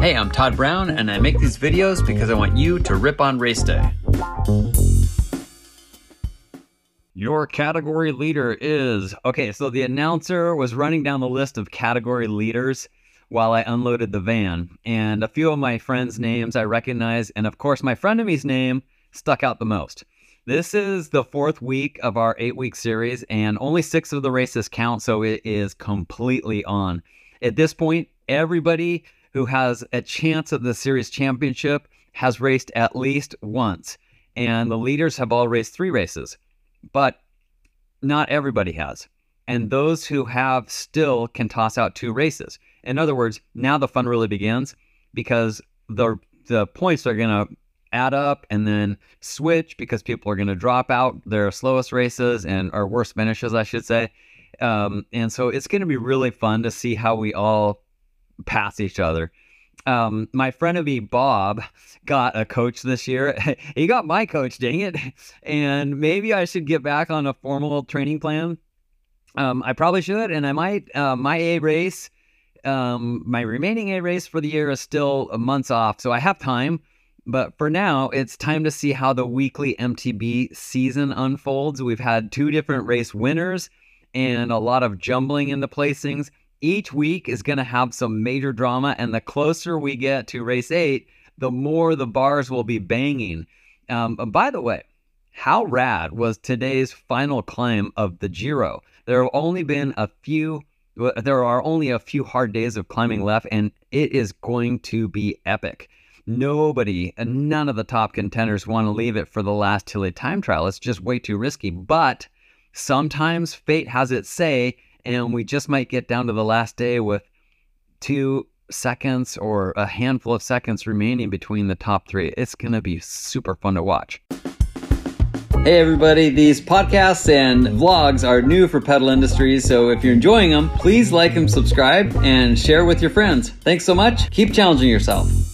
Hey, I'm Todd Brown, and I make these videos because I want you to rip on race day. Your category leader is. Okay, so the announcer was running down the list of category leaders while I unloaded the van, and a few of my friends' names I recognize, and of course, my frenemy's name stuck out the most. This is the fourth week of our eight week series, and only six of the races count, so it is completely on. At this point, everybody who has a chance at the series championship has raced at least once, and the leaders have all raced three races, but not everybody has. And those who have still can toss out two races. In other words, now the fun really begins because the the points are going to add up and then switch because people are going to drop out their slowest races and our worst finishes, I should say. Um, and so it's going to be really fun to see how we all pass each other. Um, my friend of me, Bob, got a coach this year. he got my coach, dang it. And maybe I should get back on a formal training plan. Um, I probably should, and I might. Uh, my A race, um, my remaining A race for the year is still months off, so I have time. But for now, it's time to see how the weekly MTB season unfolds. We've had two different race winners and a lot of jumbling in the placings. Each week is going to have some major drama, and the closer we get to race eight, the more the bars will be banging. Um, by the way, how rad was today's final climb of the Giro? There have only been a few. There are only a few hard days of climbing left, and it is going to be epic. Nobody, none of the top contenders want to leave it for the last hilly time trial. It's just way too risky. But sometimes fate has its say and mm-hmm. we just might get down to the last day with two seconds or a handful of seconds remaining between the top three. It's going to be super fun to watch. Hey everybody, these podcasts and vlogs are new for Pedal Industries, so if you're enjoying them, please like and subscribe and share with your friends. Thanks so much. Keep challenging yourself.